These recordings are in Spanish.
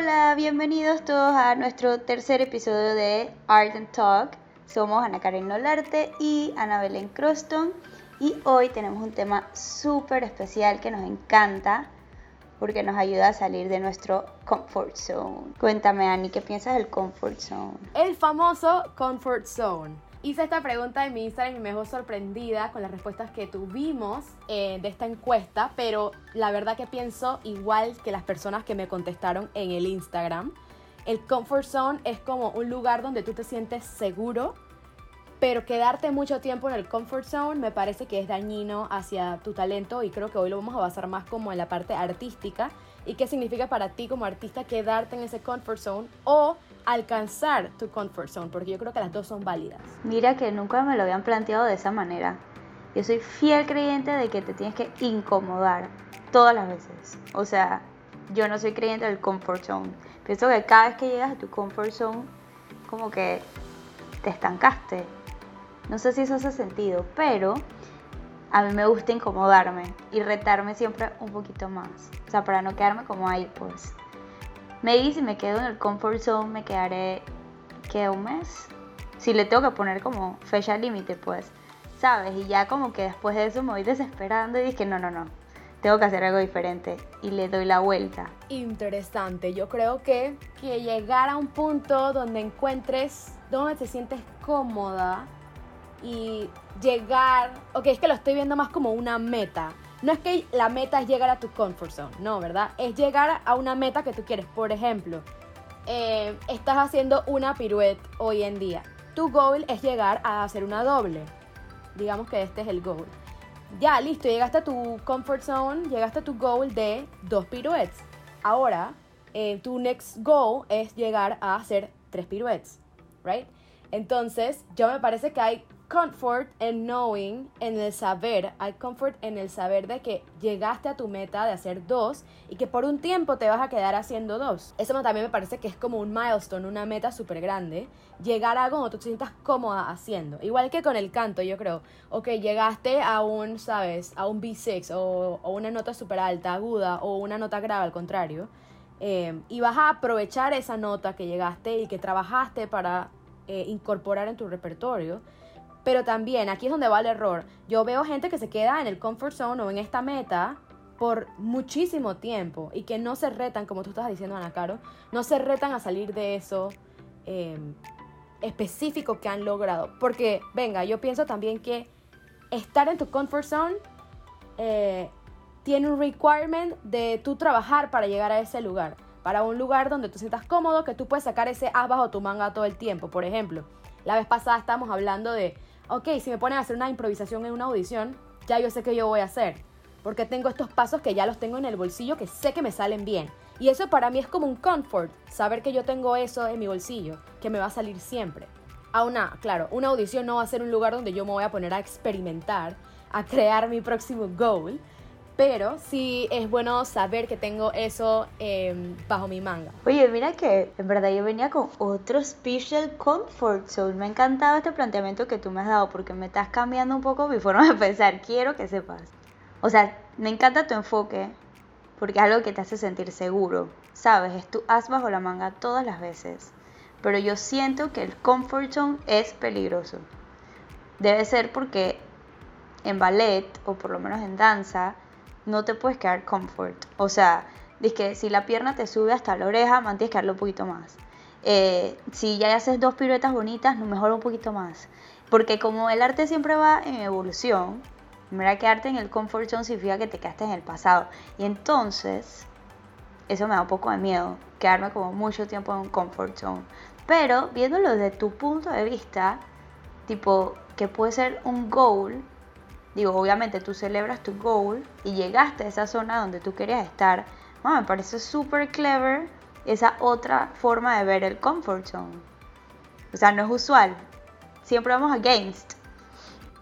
Hola, bienvenidos todos a nuestro tercer episodio de Art and Talk. Somos Ana Karen Nolarte y Ana Belén Croston y hoy tenemos un tema súper especial que nos encanta porque nos ayuda a salir de nuestro comfort zone. Cuéntame, Ani, ¿qué piensas del comfort zone? El famoso comfort zone. Hice esta pregunta en mi Instagram y me dejó sorprendida con las respuestas que tuvimos eh, de esta encuesta, pero la verdad que pienso igual que las personas que me contestaron en el Instagram. El comfort zone es como un lugar donde tú te sientes seguro, pero quedarte mucho tiempo en el comfort zone me parece que es dañino hacia tu talento y creo que hoy lo vamos a basar más como en la parte artística y qué significa para ti como artista quedarte en ese comfort zone o alcanzar tu comfort zone, porque yo creo que las dos son válidas. Mira que nunca me lo habían planteado de esa manera. Yo soy fiel creyente de que te tienes que incomodar todas las veces. O sea, yo no soy creyente del comfort zone. Pienso que cada vez que llegas a tu comfort zone, como que te estancaste. No sé si eso hace sentido, pero a mí me gusta incomodarme y retarme siempre un poquito más. O sea, para no quedarme como ahí, pues. Maybe si me quedo en el comfort zone me quedaré, ¿qué? ¿Un mes? Si le tengo que poner como fecha límite, pues, ¿sabes? Y ya como que después de eso me voy desesperando y dije, no, no, no, tengo que hacer algo diferente y le doy la vuelta. Interesante, yo creo que, que llegar a un punto donde encuentres donde te sientes cómoda y llegar, ok, es que lo estoy viendo más como una meta no es que la meta es llegar a tu comfort zone, no, ¿verdad? Es llegar a una meta que tú quieres. Por ejemplo, eh, estás haciendo una pirueta hoy en día. Tu goal es llegar a hacer una doble. Digamos que este es el goal. Ya, listo, llegaste a tu comfort zone, llegaste a tu goal de dos piruetas. Ahora, eh, tu next goal es llegar a hacer tres piruetas, ¿right? Entonces, yo me parece que hay comfort en knowing, en el saber, hay comfort en el saber de que llegaste a tu meta de hacer dos y que por un tiempo te vas a quedar haciendo dos. Eso también me parece que es como un milestone, una meta súper grande, llegar a algo donde tú te sientas cómoda haciendo. Igual que con el canto, yo creo. Ok, llegaste a un, ¿sabes? A un B6 o, una nota súper alta, aguda o una nota grave al contrario. Eh, y vas a aprovechar esa nota que llegaste y que trabajaste para eh, incorporar en tu repertorio pero también aquí es donde va el error. Yo veo gente que se queda en el comfort zone o en esta meta por muchísimo tiempo y que no se retan, como tú estás diciendo, Ana Caro, no se retan a salir de eso em, específico que han logrado. Porque, venga, yo pienso también que estar en tu comfort zone eh, tiene un requirement de tú trabajar para llegar a ese lugar. Para un lugar donde tú sientas cómodo, que tú puedes sacar ese as bajo tu manga todo el tiempo. Por ejemplo, la vez pasada estábamos hablando de ok, si me ponen a hacer una improvisación en una audición, ya yo sé qué yo voy a hacer. Porque tengo estos pasos que ya los tengo en el bolsillo que sé que me salen bien. Y eso para mí es como un comfort, saber que yo tengo eso en mi bolsillo, que me va a salir siempre. A una, claro, una audición no va a ser un lugar donde yo me voy a poner a experimentar, a crear mi próximo goal, pero sí es bueno saber que tengo eso em, bajo mi manga. Oye, mira que en verdad yo venía con otro special comfort zone. Me ha encantado este planteamiento que tú me has dado porque me estás cambiando un poco mi forma de pensar. Quiero que sepas. O sea, me encanta tu enfoque porque es algo que te hace sentir seguro. Sabes, es tu as bajo la manga todas las veces. Pero yo siento que el comfort zone es peligroso. Debe ser porque en ballet o por lo menos en danza no te puedes quedar comfort. O sea, dice que si la pierna te sube hasta la oreja, mantienes que darlo un poquito más. Eh, si ya haces dos piruetas bonitas, no mejor un poquito más. Porque como el arte siempre va en evolución, mira quedarte en el comfort zone significa que te quedaste en el pasado. Y entonces, eso me da un poco de miedo, quedarme como mucho tiempo en un comfort zone. Pero viéndolo desde tu punto de vista, tipo, que puede ser un goal Digo, obviamente tú celebras tu goal y llegaste a esa zona donde tú querías estar. me parece súper clever esa otra forma de ver el comfort zone. O sea, no es usual. Siempre vamos against.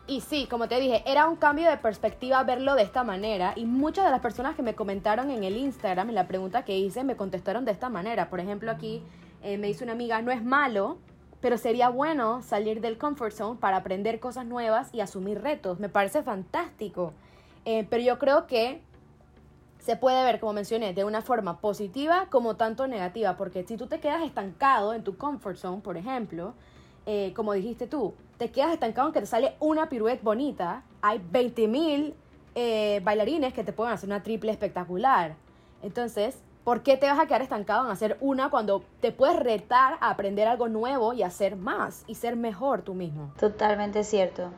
Y sí, como te dije, era un cambio de perspectiva verlo de esta manera y muchas de las personas que me comentaron en el Instagram, en la pregunta que hice, me contestaron de esta manera. Por ejemplo, aquí eh, me dice una amiga, no es malo pero sería bueno salir del comfort zone para aprender cosas nuevas y asumir retos. Me parece fantástico. Eh, pero yo creo que se puede ver, como mencioné, de una forma positiva como tanto negativa, porque si tú te quedas estancado en tu comfort zone, por ejemplo, eh, como dijiste tú, te quedas estancado aunque te sale una pirueta bonita, hay 20.000 eh, bailarines que te pueden hacer una triple espectacular. Entonces, ¿por qué te vas a quedar estancado en hacer una cuando te puedes retar a aprender algo nuevo y hacer más y ser mejor tú mismo? Totalmente cierto.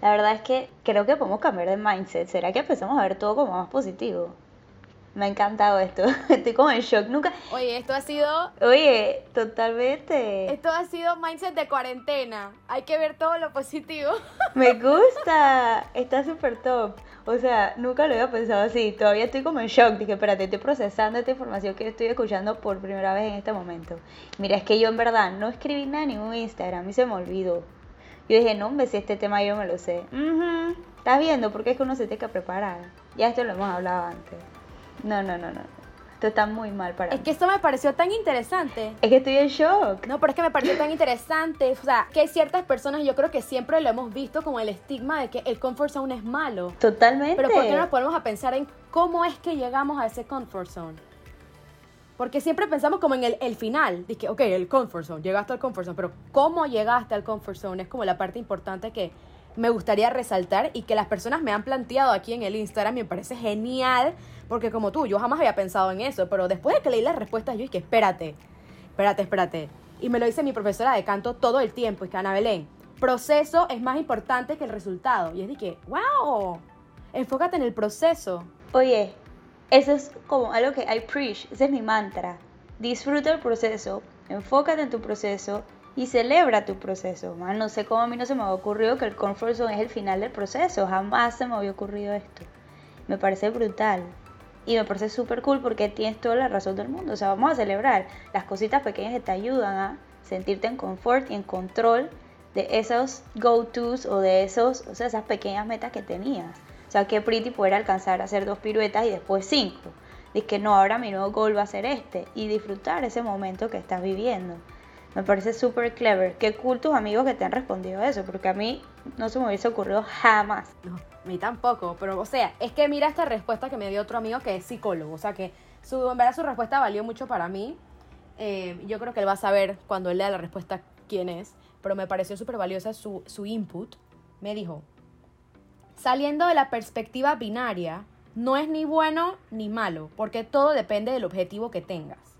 La verdad es que creo que podemos cambiar de mindset. ¿Será que empezamos a ver todo como más positivo? Me ha encantado esto. Estoy como en shock. Nunca. Oye, esto ha sido. Oye, totalmente. Esto ha sido mindset de cuarentena. Hay que ver todo lo positivo. Me gusta. Está súper top. O sea, nunca lo había pensado así. Todavía estoy como en shock. Dije, espérate, estoy procesando esta información que estoy escuchando por primera vez en este momento. Mira, es que yo en verdad no escribí nada en ningún Instagram y se me olvidó. Yo dije, no, hombre, si este tema yo me lo sé. ¿Estás viendo? Porque es que uno se tiene que preparar. Ya esto lo hemos hablado antes. No, no, no, no. Esto está muy mal para Es que esto me pareció tan interesante. Es que estoy en shock. No, pero es que me pareció tan interesante. O sea, que hay ciertas personas, yo creo que siempre lo hemos visto como el estigma de que el comfort zone es malo. Totalmente. Pero ¿por qué no nos ponemos a pensar en cómo es que llegamos a ese comfort zone? Porque siempre pensamos como en el, el final. Dice, ok, el comfort zone, llegaste al comfort zone. Pero ¿cómo llegaste al comfort zone? Es como la parte importante que me gustaría resaltar y que las personas me han planteado aquí en el Instagram. Me parece genial porque como tú, yo jamás había pensado en eso, pero después de que leí las respuestas, yo dije, espérate, espérate, espérate. Y me lo dice mi profesora de canto todo el tiempo, y que Ana Belén, proceso es más importante que el resultado. Y es de que, wow, enfócate en el proceso. Oye, eso es como algo que I preach, ese es mi mantra. Disfruta el proceso, enfócate en tu proceso y celebra tu proceso. Man, no sé cómo a mí no se me había ocurrido que el comfort zone es el final del proceso, jamás se me había ocurrido esto. Me parece brutal. Y me parece súper cool porque tienes toda la razón del mundo. O sea, vamos a celebrar las cositas pequeñas que te ayudan a sentirte en confort y en control de esos go-tos o de esos, o sea, esas pequeñas metas que tenías. O sea, qué pretty poder alcanzar a hacer dos piruetas y después cinco. Dices que no, ahora mi nuevo goal va a ser este. Y disfrutar ese momento que estás viviendo. Me parece súper clever. Qué cool tus amigos que te han respondido eso, porque a mí no se me hubiese ocurrido jamás. No, a mí tampoco, pero o sea, es que mira esta respuesta que me dio otro amigo que es psicólogo, o sea que su, en verdad su respuesta valió mucho para mí. Eh, yo creo que él va a saber cuando él lea la respuesta quién es, pero me pareció súper valiosa su, su input. Me dijo, saliendo de la perspectiva binaria, no es ni bueno ni malo, porque todo depende del objetivo que tengas.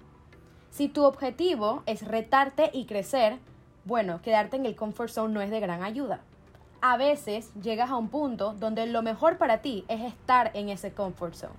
Si tu objetivo es retarte y crecer, bueno, quedarte en el comfort zone no es de gran ayuda. A veces llegas a un punto donde lo mejor para ti es estar en ese comfort zone.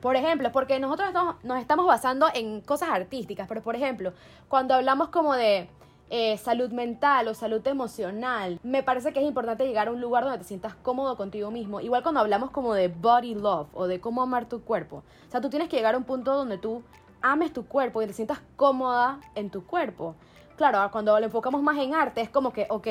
Por ejemplo, porque nosotros nos estamos basando en cosas artísticas, pero por ejemplo, cuando hablamos como de eh, salud mental o salud emocional, me parece que es importante llegar a un lugar donde te sientas cómodo contigo mismo. Igual cuando hablamos como de body love o de cómo amar tu cuerpo. O sea, tú tienes que llegar a un punto donde tú ames tu cuerpo y te sientas cómoda en tu cuerpo. Claro, cuando lo enfocamos más en arte es como que, ok,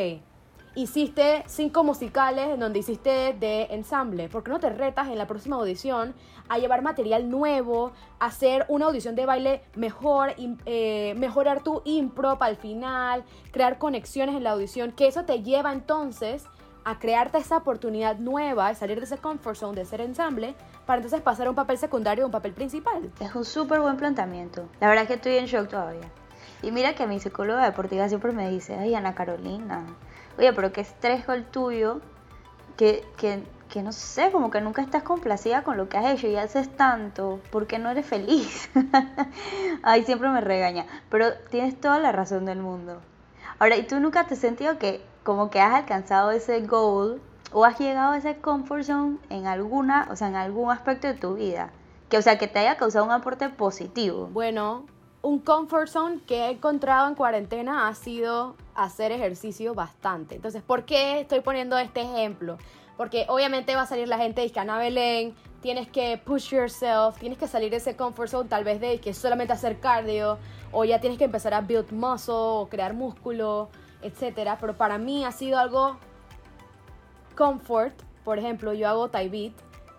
hiciste cinco musicales en donde hiciste de ensamble. ¿Por qué no te retas en la próxima audición a llevar material nuevo, hacer una audición de baile mejor, eh, mejorar tu impro al final, crear conexiones en la audición? Que eso te lleva entonces a crearte esa oportunidad nueva de salir de ese comfort zone de ser ensamble para entonces pasar a un papel secundario a un papel principal. Es un súper buen planteamiento. La verdad es que estoy en shock todavía. Y mira que mi psicóloga deportiva siempre me dice, ay Ana Carolina, oye, pero qué estrés el tuyo, que, que, que no sé, como que nunca estás complacida con lo que has hecho y haces tanto, ¿por qué no eres feliz? ay, siempre me regaña, pero tienes toda la razón del mundo. Ahora, ¿y tú nunca te has sentido que como que has alcanzado ese goal o has llegado a ese comfort zone en alguna, o sea, en algún aspecto de tu vida? Que, o sea, que te haya causado un aporte positivo. Bueno, un comfort zone que he encontrado en cuarentena ha sido hacer ejercicio bastante. Entonces, ¿por qué estoy poniendo este ejemplo? Porque obviamente va a salir la gente de Ana Belén, tienes que push yourself, tienes que salir de ese comfort zone tal vez de que solamente hacer cardio, o ya tienes que empezar a build muscle, o crear músculo, etcétera, pero para mí ha sido algo comfort. Por ejemplo, yo hago Tai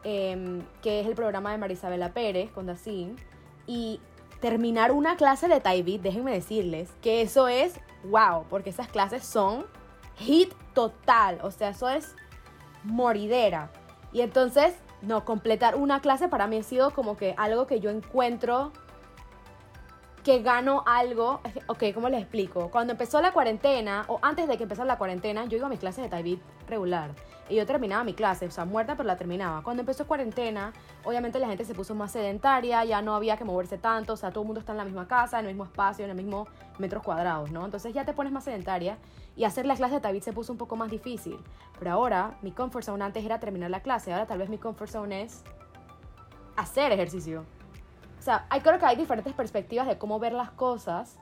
em, que es el programa de Marisabela Pérez con Dacin, y terminar una clase de Tai déjenme decirles que eso es wow, porque esas clases son hit total, o sea, eso es moridera. Y entonces no, completar una clase para mí ha sido como que algo que yo encuentro que gano algo. Ok, ¿cómo les explico? Cuando empezó la cuarentena, o antes de que empezara la cuarentena, yo iba a mis clases de Tai regular. Y yo terminaba mi clase, o sea, muerta, pero la terminaba. Cuando empezó cuarentena, obviamente la gente se puso más sedentaria, ya no había que moverse tanto, o sea, todo el mundo está en la misma casa, en el mismo espacio, en el mismo metros cuadrados, ¿no? Entonces ya te pones más sedentaria y hacer la clase de Tai se puso un poco más difícil. Pero ahora, mi comfort zone antes era terminar la clase, ahora tal vez mi comfort zone es hacer ejercicio. Sea, hay, creo que hay diferentes perspectivas de cómo ver las cosas.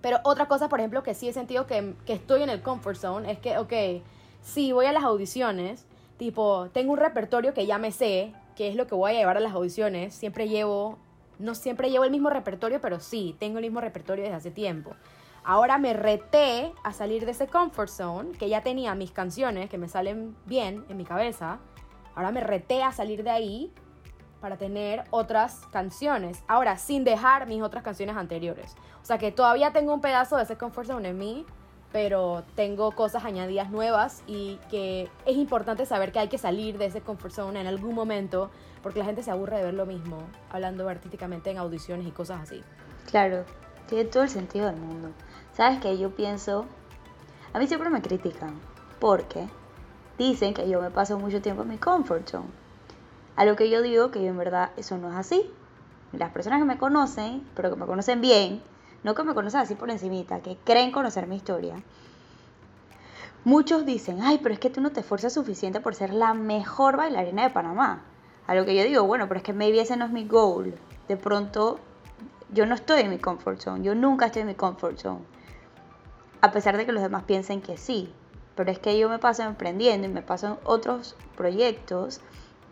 Pero otra cosa, por ejemplo, que sí he sentido que, que estoy en el comfort zone es que, ok, si voy a las audiciones, tipo, tengo un repertorio que ya me sé, que es lo que voy a llevar a las audiciones, siempre llevo, no siempre llevo el mismo repertorio, pero sí, tengo el mismo repertorio desde hace tiempo. Ahora me reté a salir de ese comfort zone, que ya tenía mis canciones, que me salen bien en mi cabeza. Ahora me reté a salir de ahí para tener otras canciones. Ahora, sin dejar mis otras canciones anteriores. O sea que todavía tengo un pedazo de ese comfort zone en mí, pero tengo cosas añadidas nuevas y que es importante saber que hay que salir de ese comfort zone en algún momento porque la gente se aburre de ver lo mismo hablando artísticamente en audiciones y cosas así. Claro, tiene todo el sentido del mundo. ¿Sabes qué? Yo pienso, a mí siempre me critican porque dicen que yo me paso mucho tiempo en mi comfort zone. A lo que yo digo que en verdad eso no es así. Las personas que me conocen, pero que me conocen bien, no que me conocen así por encimita, que creen conocer mi historia. Muchos dicen, ay, pero es que tú no te esfuerzas suficiente por ser la mejor bailarina de Panamá. A lo que yo digo, bueno, pero es que maybe ese no es mi goal. De pronto, yo no estoy en mi comfort zone, yo nunca estoy en mi comfort zone. A pesar de que los demás piensen que sí. Pero es que yo me paso emprendiendo y me paso en otros proyectos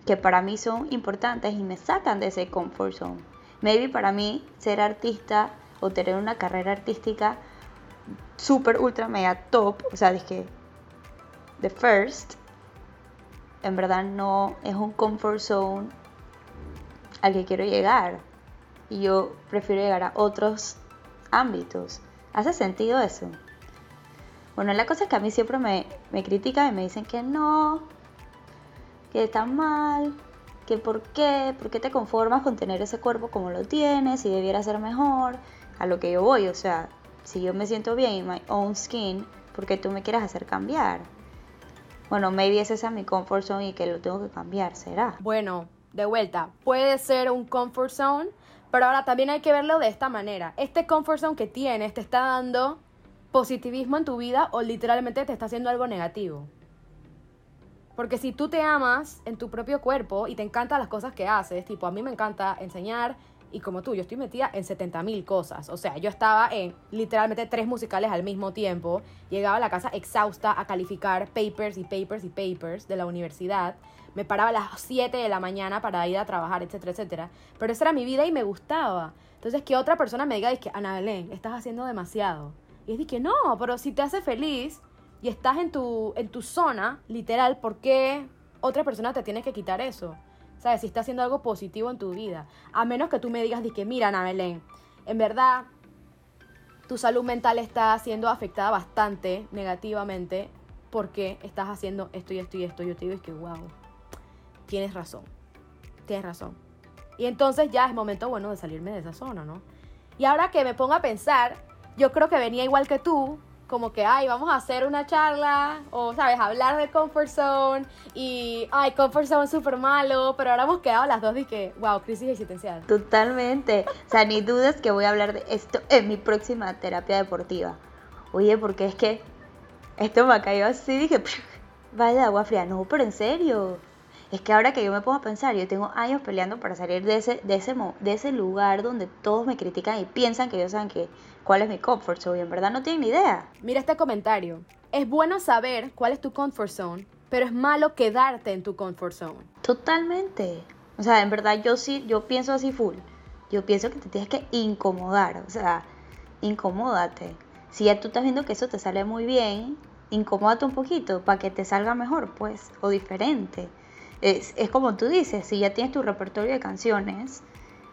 que para mí son importantes y me sacan de ese comfort zone. Maybe para mí ser artista o tener una carrera artística super, ultra, mega top, o sea, que the first, en verdad no es un comfort zone al que quiero llegar. Y yo prefiero llegar a otros ámbitos. ¿Hace sentido eso? Bueno, la cosa es que a mí siempre me, me critican y me dicen que no, que está mal, que por qué, por qué te conformas con tener ese cuerpo como lo tienes y debiera ser mejor a lo que yo voy. O sea, si yo me siento bien en my own skin, ¿por qué tú me quieres hacer cambiar? Bueno, maybe ese es mi comfort zone y que lo tengo que cambiar, ¿será? Bueno, de vuelta, puede ser un comfort zone, pero ahora también hay que verlo de esta manera. Este comfort zone que tienes te está dando positivismo en tu vida o literalmente te está haciendo algo negativo. Porque si tú te amas en tu propio cuerpo y te encantan las cosas que haces, tipo a mí me encanta enseñar, y como tú, yo estoy metida en 70 mil cosas. O sea, yo estaba en literalmente tres musicales al mismo tiempo. Llegaba a la casa exhausta a calificar papers y papers y papers de la universidad. Me paraba a las 7 de la mañana para ir a trabajar, etcétera, etcétera. Pero esa era mi vida y me gustaba. Entonces, que otra persona me diga, es que, Ana Belén, estás haciendo demasiado. Y es de que no, pero si te hace feliz y estás en tu, en tu zona, literal, ¿por qué otra persona te tiene que quitar eso? ¿sabes? Si está haciendo algo positivo en tu vida. A menos que tú me digas de que, mira, Ana Belén, en verdad, tu salud mental está siendo afectada bastante negativamente porque estás haciendo esto y esto y esto. Yo te digo, es que, wow, tienes razón, tienes razón. Y entonces ya es momento, bueno, de salirme de esa zona, ¿no? Y ahora que me pongo a pensar, yo creo que venía igual que tú, como que, ay, vamos a hacer una charla, o, ¿sabes? Hablar de Comfort Zone, y, ay, Comfort Zone súper malo, pero ahora hemos quedado las dos y que, wow, crisis existencial. Totalmente. O sea, ni dudas que voy a hablar de esto en mi próxima terapia deportiva. Oye, porque es que esto me ha caído así, dije, vaya agua fría. No, pero en serio. Es que ahora que yo me pongo a pensar, yo tengo años peleando para salir de ese, de ese, de ese lugar donde todos me critican y piensan que yo saben que cuál es mi comfort zone y en verdad no tienen ni idea. Mira este comentario. Es bueno saber cuál es tu comfort zone, pero es malo quedarte en tu comfort zone. Totalmente. O sea, en verdad yo sí, yo pienso así full. Yo pienso que te tienes que incomodar, o sea, incomódate. Si ya tú estás viendo que eso te sale muy bien, incomódate un poquito para que te salga mejor, pues, o diferente. Es, es como tú dices, si ya tienes tu repertorio de canciones,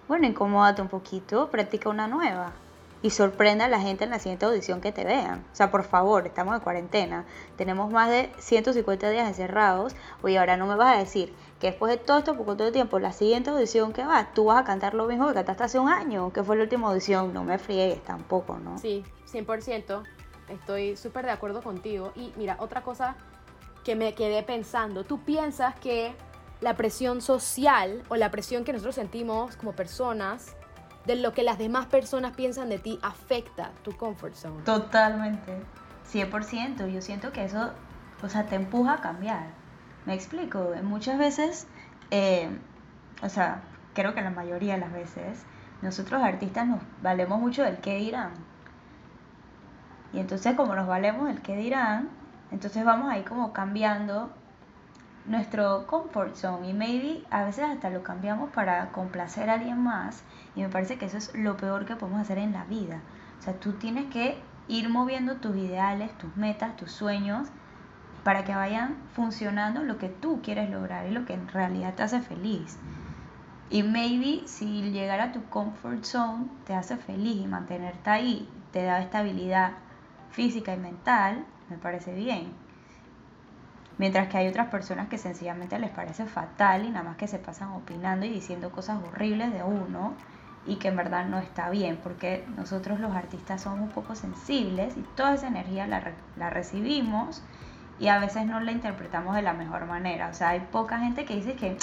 bueno, incomódate un poquito, practica una nueva y sorprenda a la gente en la siguiente audición que te vean. O sea, por favor, estamos en cuarentena, tenemos más de 150 días encerrados, oye, ahora no me vas a decir que después de todo esto poco todo el tiempo, la siguiente audición que va, tú vas a cantar lo mismo que cantaste hace un año, que fue la última audición, no me friegues tampoco, ¿no? Sí, 100%, estoy súper de acuerdo contigo. Y mira, otra cosa que me quedé pensando, ¿tú piensas que la presión social o la presión que nosotros sentimos como personas de lo que las demás personas piensan de ti afecta tu comfort zone. Totalmente, 100%. Yo siento que eso, o sea, te empuja a cambiar. Me explico, muchas veces, eh, o sea, creo que la mayoría de las veces, nosotros artistas nos valemos mucho del qué dirán. Y entonces como nos valemos del qué dirán, entonces vamos ahí como cambiando nuestro comfort zone y maybe a veces hasta lo cambiamos para complacer a alguien más y me parece que eso es lo peor que podemos hacer en la vida. O sea, tú tienes que ir moviendo tus ideales, tus metas, tus sueños para que vayan funcionando lo que tú quieres lograr y lo que en realidad te hace feliz. Y maybe si llegar a tu comfort zone te hace feliz y mantenerte ahí te da estabilidad física y mental, me parece bien Mientras que hay otras personas que sencillamente les parece fatal y nada más que se pasan opinando y diciendo cosas horribles de uno y que en verdad no está bien, porque nosotros los artistas somos un poco sensibles y toda esa energía la, la recibimos y a veces no la interpretamos de la mejor manera. O sea, hay poca gente que dice que,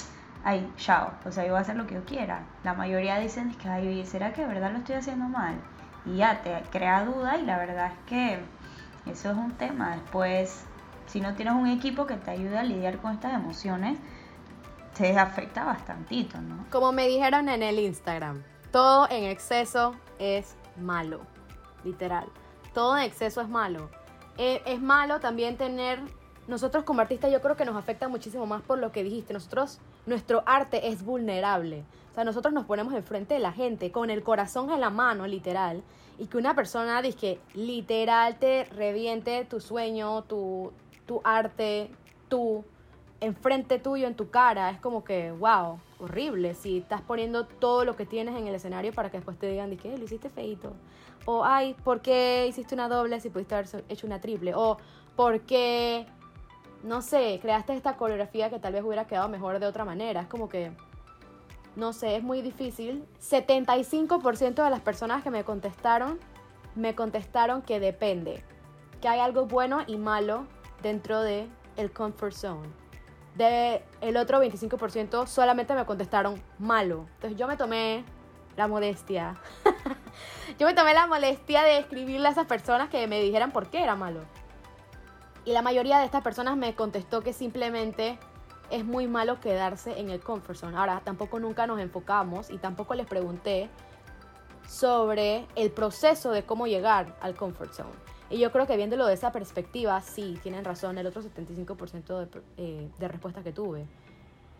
ay, chao, o sea, yo voy a hacer lo que yo quiera. La mayoría dicen que, ay, ¿será que de verdad lo estoy haciendo mal? Y ya te crea duda y la verdad es que eso es un tema. Después si no tienes un equipo que te ayude a lidiar con estas emociones, te afecta bastantito, ¿no? Como me dijeron en el Instagram, todo en exceso es malo, literal. Todo en exceso es malo. Eh, es malo también tener, nosotros como artistas yo creo que nos afecta muchísimo más por lo que dijiste. Nosotros, nuestro arte es vulnerable. O sea, nosotros nos ponemos enfrente de la gente con el corazón en la mano, literal. Y que una persona, que literal te reviente tu sueño, tu, tu arte, tú, enfrente tuyo, en tu cara, es como que, wow, horrible. Si estás poniendo todo lo que tienes en el escenario para que después te digan, que lo hiciste feito. O, ay, ¿por qué hiciste una doble si pudiste haber hecho una triple? O, ¿por qué, no sé, creaste esta coreografía que tal vez hubiera quedado mejor de otra manera? Es como que, no sé, es muy difícil. 75% de las personas que me contestaron, me contestaron que depende. Que hay algo bueno y malo dentro de el comfort zone. De el otro 25% solamente me contestaron malo. Entonces yo me tomé la modestia. yo me tomé la molestia de escribirle a esas personas que me dijeran por qué era malo. Y la mayoría de estas personas me contestó que simplemente es muy malo quedarse en el comfort zone. Ahora, tampoco nunca nos enfocamos y tampoco les pregunté sobre el proceso de cómo llegar al comfort zone. Y yo creo que viéndolo de esa perspectiva, sí, tienen razón el otro 75% de, eh, de respuestas que tuve.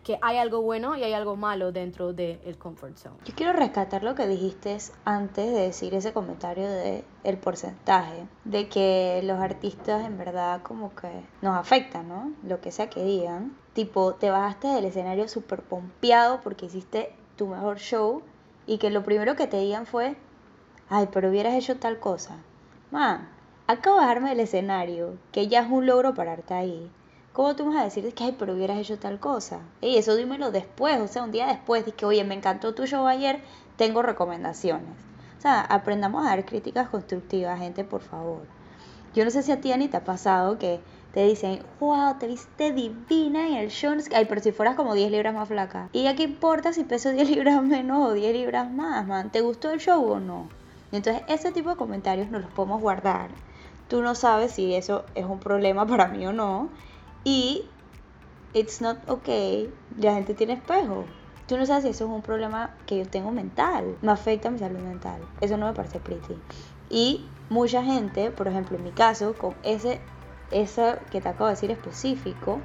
Que hay algo bueno y hay algo malo dentro del comfort zone. Yo quiero rescatar lo que dijiste antes de decir ese comentario de el porcentaje. De que los artistas en verdad como que nos afectan, ¿no? Lo que sea que digan. Tipo, te bajaste del escenario súper pompeado porque hiciste tu mejor show y que lo primero que te digan fue, ay, pero hubieras hecho tal cosa. Man, acabo de bajarme del escenario, que ya es un logro pararte ahí. ¿Cómo tú vas a decir que, ay, pero hubieras hecho tal cosa? Ey, eso dímelo después, o sea, un día después, de que, oye, me encantó tu show ayer, tengo recomendaciones. O sea, aprendamos a dar críticas constructivas, gente, por favor. Yo no sé si a ti, Ani, te ha pasado que te dicen, wow, te viste divina en el show. Ay, pero si fueras como 10 libras más flaca. ¿Y ya qué importa si peso 10 libras menos o 10 libras más, man? ¿Te gustó el show o no? Entonces, ese tipo de comentarios nos los podemos guardar tú no sabes si eso es un problema para mí o no. Y it's not okay. La gente tiene espejo. Tú no sabes si eso es un problema que yo tengo mental. Me afecta mi salud mental. Eso no me parece pretty. Y mucha gente, por ejemplo, en mi caso, con ese, ese que te acabo de decir específico,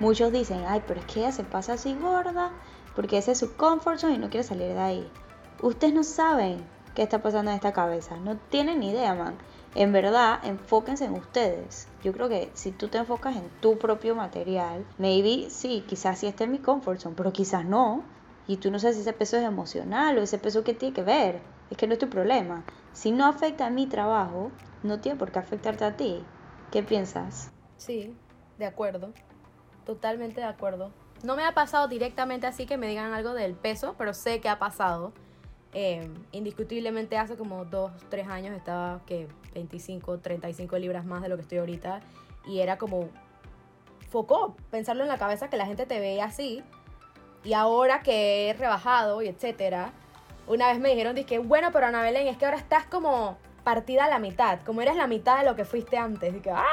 muchos dicen, ay, pero es que ella se pasa así gorda, porque ese es su comfort zone y no quiere salir de ahí. Ustedes no saben qué está pasando en esta cabeza. No tienen ni idea, man en verdad, enfóquense en ustedes. Yo creo que si tú te enfocas en tu propio material, maybe sí, quizás sí esté en mi comfort zone, pero quizás no. Y tú no sabes si ese peso es emocional o ese peso que tiene que ver. Es que no es tu problema. Si no afecta a mi trabajo, no tiene por qué afectarte a ti. ¿Qué piensas? Sí, de acuerdo. Totalmente de acuerdo. No me ha pasado directamente así que me digan algo del peso, pero sé que ha pasado. Eh, indiscutiblemente hace como 2, 3 años estaba que 25, 35 libras más de lo que estoy ahorita. Y era como focó pensarlo en la cabeza que la gente te veía así. Y ahora que he rebajado y etcétera, una vez me dijeron, dije, bueno, pero Ana Belén, es que ahora estás como partida a la mitad, como eres la mitad de lo que fuiste antes. Y que, ah,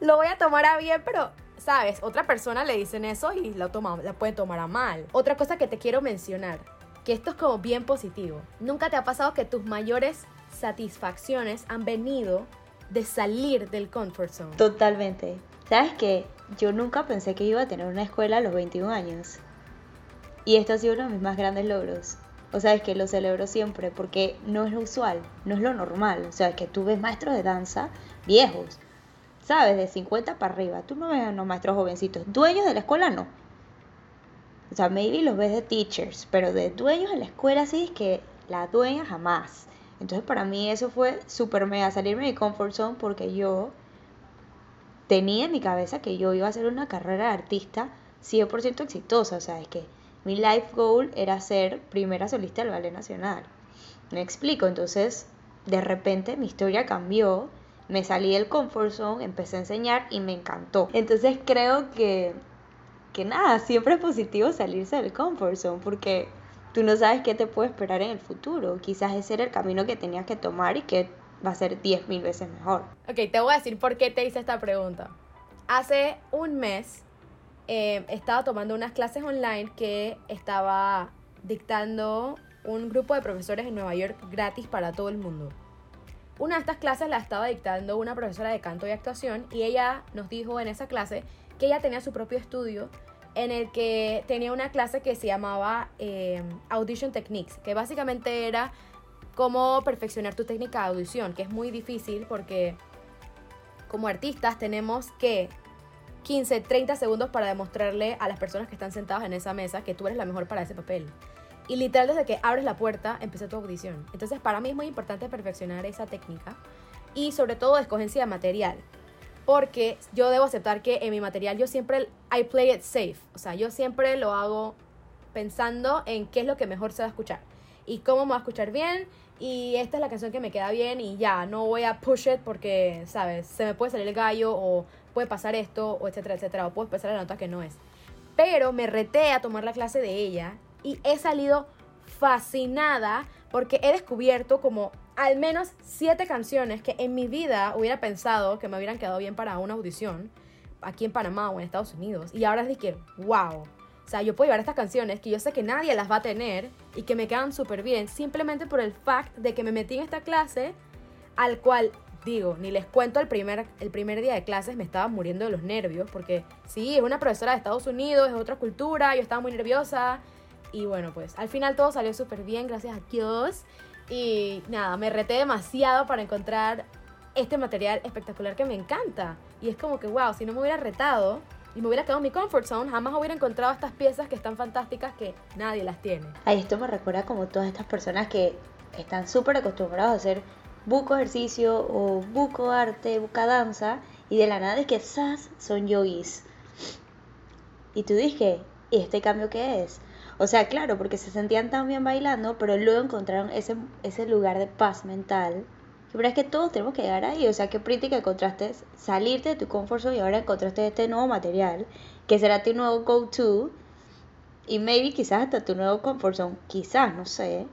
lo voy a tomar a bien, pero, ¿sabes? Otra persona le dicen eso y la, toma, la puede tomar a mal. Otra cosa que te quiero mencionar, que esto es como bien positivo. ¿Nunca te ha pasado que tus mayores satisfacciones han venido de salir del comfort zone? Totalmente. ¿Sabes qué? Yo nunca pensé que iba a tener una escuela a los 21 años. Y esto ha sido uno de mis más grandes logros. O sea, es que lo celebro siempre porque no es lo usual, no es lo normal. O sea, es que tú ves maestros de danza viejos, ¿sabes? De 50 para arriba. Tú no ves a unos maestros jovencitos. Dueños de la escuela no. O sea, maybe los ves de teachers, pero de dueños de la escuela sí es que la dueña jamás. Entonces para mí eso fue súper mega salirme de mi comfort zone porque yo tenía en mi cabeza que yo iba a hacer una carrera de artista 100% exitosa. O sea, es que mi life goal era ser primera solista del Ballet Nacional. Me explico, entonces de repente mi historia cambió, me salí del comfort zone, empecé a enseñar y me encantó. Entonces creo que, que nada, siempre es positivo salirse del comfort zone porque tú no sabes qué te puede esperar en el futuro. Quizás ese era el camino que tenías que tomar y que va a ser 10.000 veces mejor. Ok, te voy a decir por qué te hice esta pregunta. Hace un mes eh, estaba tomando unas clases online que estaba dictando un grupo de profesores en Nueva York gratis para todo el mundo. Una de estas clases la estaba dictando una profesora de canto y actuación y ella nos dijo en esa clase que ella tenía su propio estudio en el que tenía una clase que se llamaba eh, Audition Techniques, que básicamente era cómo perfeccionar tu técnica de audición, que es muy difícil porque como artistas tenemos que 15, 30 segundos para demostrarle a las personas que están sentadas en esa mesa que tú eres la mejor para ese papel. Y literal desde que abres la puerta empieza tu audición. Entonces para mí es muy importante perfeccionar esa técnica y sobre todo escogencia de material. Porque yo debo aceptar que en mi material yo siempre, I play it safe. O sea, yo siempre lo hago pensando en qué es lo que mejor se va a escuchar. Y cómo me va a escuchar bien y esta es la canción que me queda bien y ya, no voy a push it porque, ¿sabes? Se me puede salir el gallo o puede pasar esto o etcétera, etcétera, o puedo empezar la nota que no es. Pero me reté a tomar la clase de ella y he salido fascinada porque he descubierto como al menos siete canciones que en mi vida hubiera pensado que me hubieran quedado bien para una audición aquí en Panamá o en Estados Unidos. Y ahora es de que, wow, o sea, yo puedo llevar estas canciones que yo sé que nadie las va a tener y que me quedan súper bien, simplemente por el fact de que me metí en esta clase, al cual digo, ni les cuento el primer, el primer día de clases, me estaba muriendo de los nervios, porque sí, es una profesora de Estados Unidos, es otra cultura, yo estaba muy nerviosa. Y bueno, pues al final todo salió súper bien, gracias a Dios. Y nada, me reté demasiado para encontrar este material espectacular que me encanta. Y es como que, wow, si no me hubiera retado, y me hubiera quedado en mi comfort zone, jamás hubiera encontrado estas piezas que están fantásticas que nadie las tiene. Ay, esto me recuerda como todas estas personas que están súper acostumbrados a hacer buco ejercicio o buco arte, buca danza, y de la nada es que esas son yogis. Y tú dices, ¿y este cambio qué es? O sea, claro, porque se sentían tan bien bailando, pero luego encontraron ese, ese lugar de paz mental pero es que todos tenemos que llegar ahí. O sea, qué pretty que encontraste salirte de tu comfort zone y ahora encontraste este nuevo material que será tu nuevo go-to. Y maybe quizás hasta tu nuevo comfort zone. Quizás, no sé.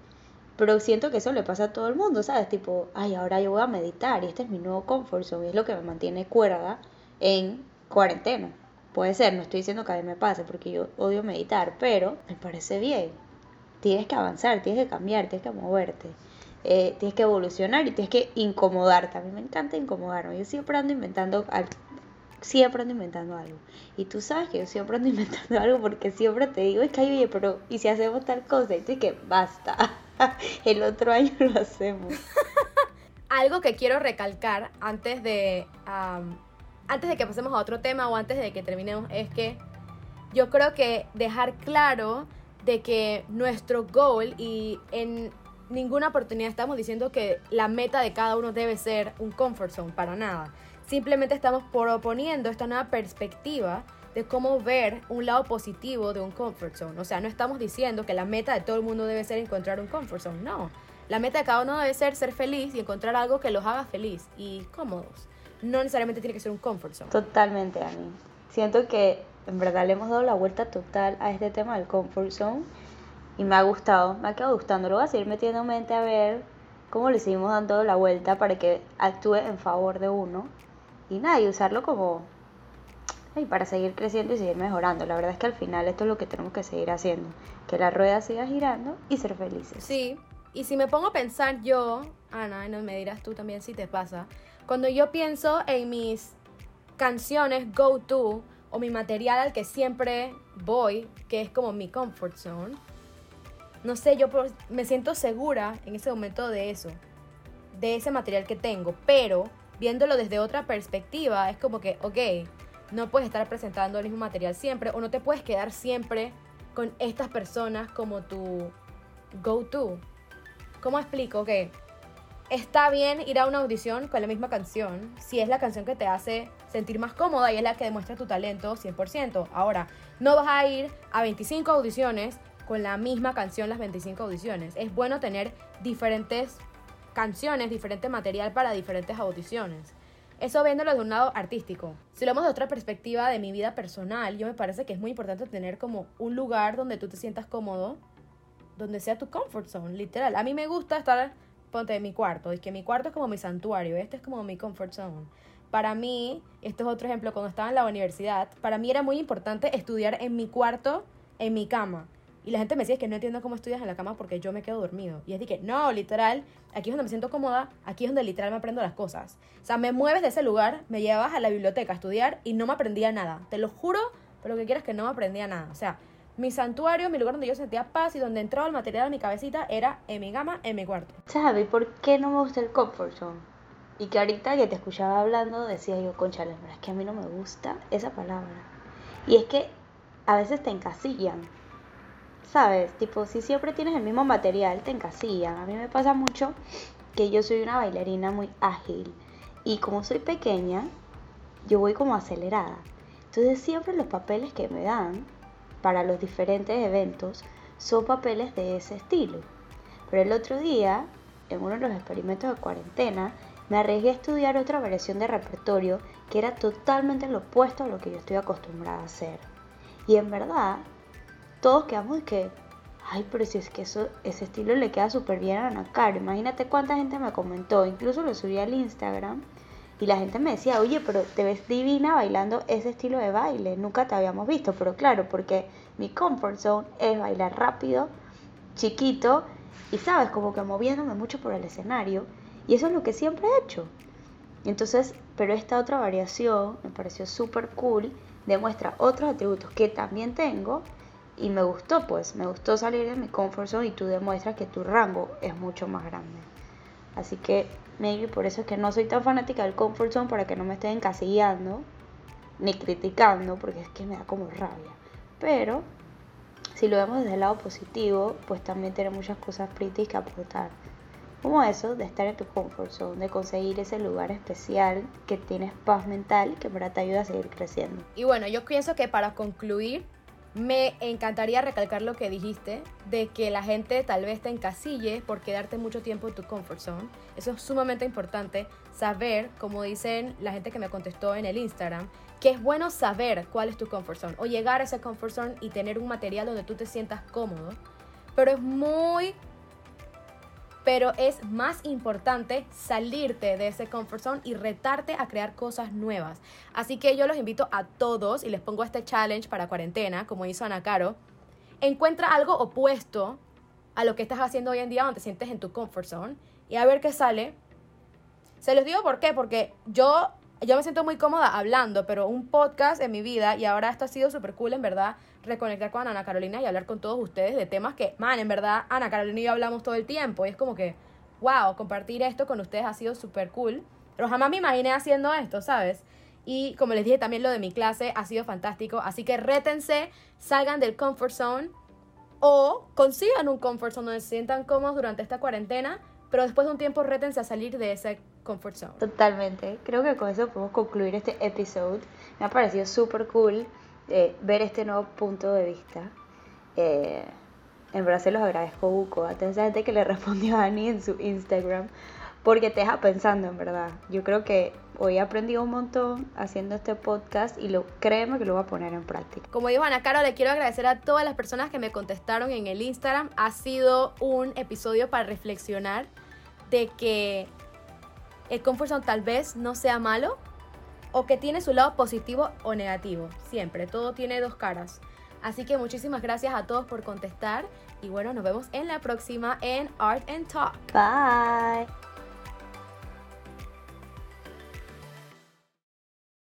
Pero siento que eso le pasa a todo el mundo, ¿sabes? Tipo, ay, ahora yo voy a meditar y este es mi nuevo comfort zone. Es lo que me mantiene cuerda en cuarentena. Puede ser, no estoy diciendo que a mí me pase porque yo odio meditar, pero me parece bien. Tienes que avanzar, tienes que cambiar, tienes que moverte. Eh, tienes que evolucionar y tienes que incomodarte. A mí me encanta incomodarme. Yo siempre ando inventando algo. Siempre ando inventando algo. Y tú sabes que yo siempre ando inventando algo porque siempre te digo, es que, oye, pero ¿y si hacemos tal cosa? Y tú que basta. El otro año lo hacemos. algo que quiero recalcar antes de, antes de que pasemos a otro tema o antes de que terminemos es que yo creo que dejar claro de que nuestro goal y en ninguna oportunidad estamos diciendo que la meta de cada uno debe ser un comfort zone, para nada. Simplemente estamos proponiendo esta nueva perspectiva de cómo ver un lado positivo de un comfort zone. O sea, no estamos diciendo que la meta de todo el mundo debe ser encontrar un comfort zone, no. La meta de cada uno debe ser ser feliz y encontrar algo que los haga feliz y cómodos. No necesariamente tiene que ser un comfort zone. Totalmente, Ani. Siento que en verdad le hemos dado la vuelta total a este tema del comfort zone y me ha gustado, me ha quedado gustando. Lo voy a seguir metiendo en mente a ver cómo le seguimos dando la vuelta para que actúe en favor de uno y nada, y usarlo como y para seguir creciendo y seguir mejorando. La verdad es que al final esto es lo que tenemos que seguir haciendo, que la rueda siga girando y ser felices. Sí, y si me pongo a pensar yo, Ana, y me dirás tú también si te pasa, cuando yo pienso en mis canciones go to o mi material al que siempre voy, que es como mi comfort zone, no sé, yo me siento segura en ese momento de eso, de ese material que tengo, pero viéndolo desde otra perspectiva, es como que, ok, no puedes estar presentando el mismo material siempre o no te puedes quedar siempre con estas personas como tu go-to. ¿Cómo explico? Que está bien ir a una audición con la misma canción si es la canción que te hace sentir más cómoda y es la que demuestra tu talento 100%. Ahora, no vas a ir a 25 audiciones con la misma canción las 25 audiciones. Es bueno tener diferentes canciones, diferente material para diferentes audiciones. Eso viéndolo de un lado artístico. Si lo vemos de otra perspectiva de mi vida personal, yo me parece que es muy importante tener como un lugar donde tú te sientas cómodo, donde sea tu comfort zone, literal. A mí me gusta estar, ponte en mi cuarto, es que mi cuarto es como mi santuario, este es como mi comfort zone. Para mí, esto es otro ejemplo, cuando estaba en la universidad, para mí era muy importante estudiar en mi cuarto, en mi cama. Y la gente me decía que no entiendo cómo estudias en la cama porque yo me quedo dormido. Y es de que, no, literal, aquí es donde me siento cómoda, aquí es donde literal me aprendo las cosas. O sea, me mueves de ese lugar, me llevabas a la biblioteca a estudiar y no me aprendía nada. Te lo juro, pero lo que quieras que no me aprendía nada. O sea, mi santuario, mi lugar donde yo sentía paz y donde entraba el material de mi cabecita era en mi cama, en mi cuarto. ¿Sabes por qué no me gusta el comfort zone? Y que ahorita que te escuchaba hablando decía yo, concha, la verdad es que a mí no me gusta esa palabra. Y es que a veces te encasillan ¿sabes? Tipo, si siempre tienes el mismo material, te encasillan. A mí me pasa mucho que yo soy una bailarina muy ágil y como soy pequeña, yo voy como acelerada. Entonces siempre los papeles que me dan para los diferentes eventos son papeles de ese estilo. Pero el otro día, en uno de los experimentos de cuarentena, me arriesgué a estudiar otra variación de repertorio que era totalmente lo opuesto a lo que yo estoy acostumbrada a hacer. Y en verdad, todos quedamos de que, ay, pero si es que eso, ese estilo le queda súper bien a Ana Caro. Imagínate cuánta gente me comentó, incluso lo subí al Instagram y la gente me decía, oye, pero te ves divina bailando ese estilo de baile, nunca te habíamos visto, pero claro, porque mi comfort zone es bailar rápido, chiquito y sabes, como que moviéndome mucho por el escenario y eso es lo que siempre he hecho. Entonces, pero esta otra variación me pareció súper cool, demuestra otros atributos que también tengo y me gustó, pues, me gustó salir de mi comfort zone y tú demuestras que tu rango es mucho más grande. Así que, maybe por eso es que no soy tan fanática del comfort zone para que no me estén encasillando ni criticando, porque es que me da como rabia. Pero, si lo vemos desde el lado positivo, pues también tiene muchas cosas pretty que aportar. Como eso, de estar en tu comfort zone, de conseguir ese lugar especial que tienes paz mental que para te ayuda a seguir creciendo. Y bueno, yo pienso que para concluir, me encantaría recalcar lo que dijiste, de que la gente tal vez te encasille por quedarte mucho tiempo en tu comfort zone. Eso es sumamente importante, saber, como dicen la gente que me contestó en el Instagram, que es bueno saber cuál es tu comfort zone o llegar a ese comfort zone y tener un material donde tú te sientas cómodo. Pero es muy pero es más importante salirte de ese comfort zone y retarte a crear cosas nuevas. Así que yo los invito a todos y les pongo este challenge para cuarentena, como hizo Ana Caro. Encuentra algo opuesto a lo que estás haciendo hoy en día donde te sientes en tu comfort zone y a ver qué sale. Se los digo por qué, porque yo yo me siento muy cómoda hablando, pero un podcast en mi vida y ahora esto ha sido súper cool, en verdad, reconectar con Ana Carolina y hablar con todos ustedes de temas que, man, en verdad, Ana Carolina y yo hablamos todo el tiempo y es como que, wow, compartir esto con ustedes ha sido súper cool, pero jamás me imaginé haciendo esto, ¿sabes? Y como les dije, también lo de mi clase ha sido fantástico, así que rétense, salgan del comfort zone O consigan un comfort zone donde se sientan cómodos durante esta cuarentena, pero después de un tiempo rétense a salir de ese comfort zone. Totalmente. Creo que con eso podemos concluir este episodio. Me ha parecido súper cool eh, ver este nuevo punto de vista. Eh, en verdad se los agradezco buco a gente que le respondió a Ani en su Instagram porque te deja pensando en verdad. Yo creo que hoy he aprendido un montón haciendo este podcast y lo créeme que lo voy a poner en práctica. Como dijo Ana Caro, le quiero agradecer a todas las personas que me contestaron en el Instagram. Ha sido un episodio para reflexionar de que el comfort zone tal vez no sea malo o que tiene su lado positivo o negativo. Siempre, todo tiene dos caras. Así que muchísimas gracias a todos por contestar y bueno, nos vemos en la próxima en Art and Talk. Bye.